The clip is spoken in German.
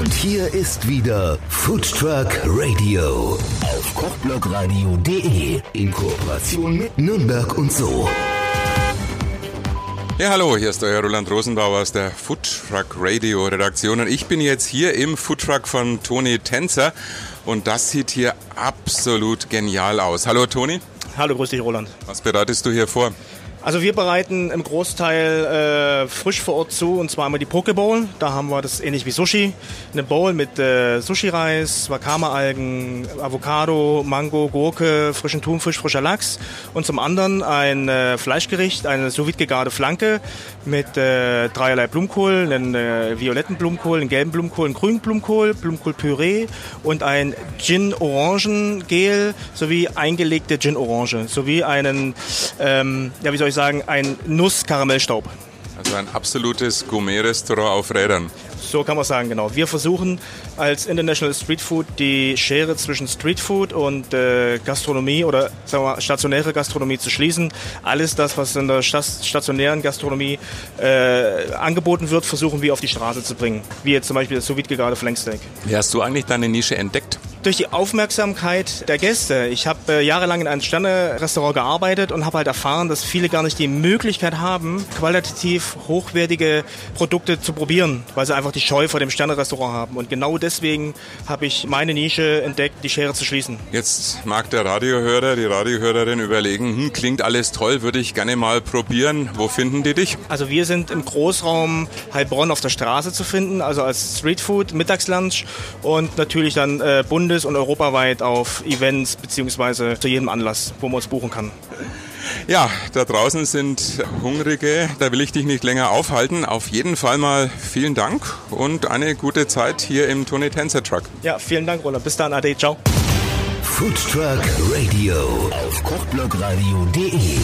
Und hier ist wieder Food Truck Radio auf kochblogradio.de in Kooperation mit Nürnberg und so. Ja, hallo, hier ist euer Roland Rosenbauer aus der Food Truck Radio Redaktion und ich bin jetzt hier im Food Truck von Toni Tänzer und das sieht hier absolut genial aus. Hallo Toni. Hallo, grüß dich Roland. Was bereitest du hier vor? Also wir bereiten im Großteil äh, frisch vor Ort zu und zwar einmal die Poke Bowl. Da haben wir das ähnlich wie Sushi. Eine Bowl mit äh, Sushi-Reis, Wakame-Algen, Avocado, Mango, Gurke, frischen Thunfisch, frischer Lachs. Und zum anderen ein äh, Fleischgericht, eine sous gegarte Flanke mit äh, dreierlei Blumenkohl, einen äh, violetten Blumenkohl, einen gelben Blumenkohl, einen grünen Blumenkohl, Blumenkohlpüree und ein Gin-Orangen-Gel sowie eingelegte Gin-Orange sowie einen, ähm, ja wie soll ich sagen, ein Nuss-Karamellstaub. Also ein absolutes Gourmet-Restaurant auf Rädern. So kann man sagen, genau. Wir versuchen als International Street Food die Schere zwischen Street Food und äh, Gastronomie oder sagen wir mal, stationäre Gastronomie zu schließen. Alles das, was in der stationären Gastronomie äh, angeboten wird, versuchen wir auf die Straße zu bringen. Wie jetzt zum Beispiel das sous vide Flanksteak. Wie hast du eigentlich deine Nische entdeckt? Durch die Aufmerksamkeit der Gäste. Ich habe äh, jahrelang in einem Sterne-Restaurant gearbeitet und habe halt erfahren, dass viele gar nicht die Möglichkeit haben, qualitativ hochwertige Produkte zu probieren, weil sie einfach die Scheu vor dem Sterne-Restaurant haben. Und genau deswegen habe ich meine Nische entdeckt, die Schere zu schließen. Jetzt mag der Radiohörer, die Radiohörerin überlegen, hm, klingt alles toll, würde ich gerne mal probieren. Wo finden die dich? Also wir sind im Großraum Heilbronn auf der Straße zu finden, also als Streetfood, Mittagslunch und natürlich dann äh, Bund bundes- und europaweit auf Events beziehungsweise zu jedem Anlass, wo man uns buchen kann. Ja, da draußen sind Hungrige, da will ich dich nicht länger aufhalten. Auf jeden Fall mal vielen Dank und eine gute Zeit hier im Tony Tänzer Truck. Ja, vielen Dank, Roland. Bis dann, Ade, ciao. Food Truck Radio auf kochblogradio.de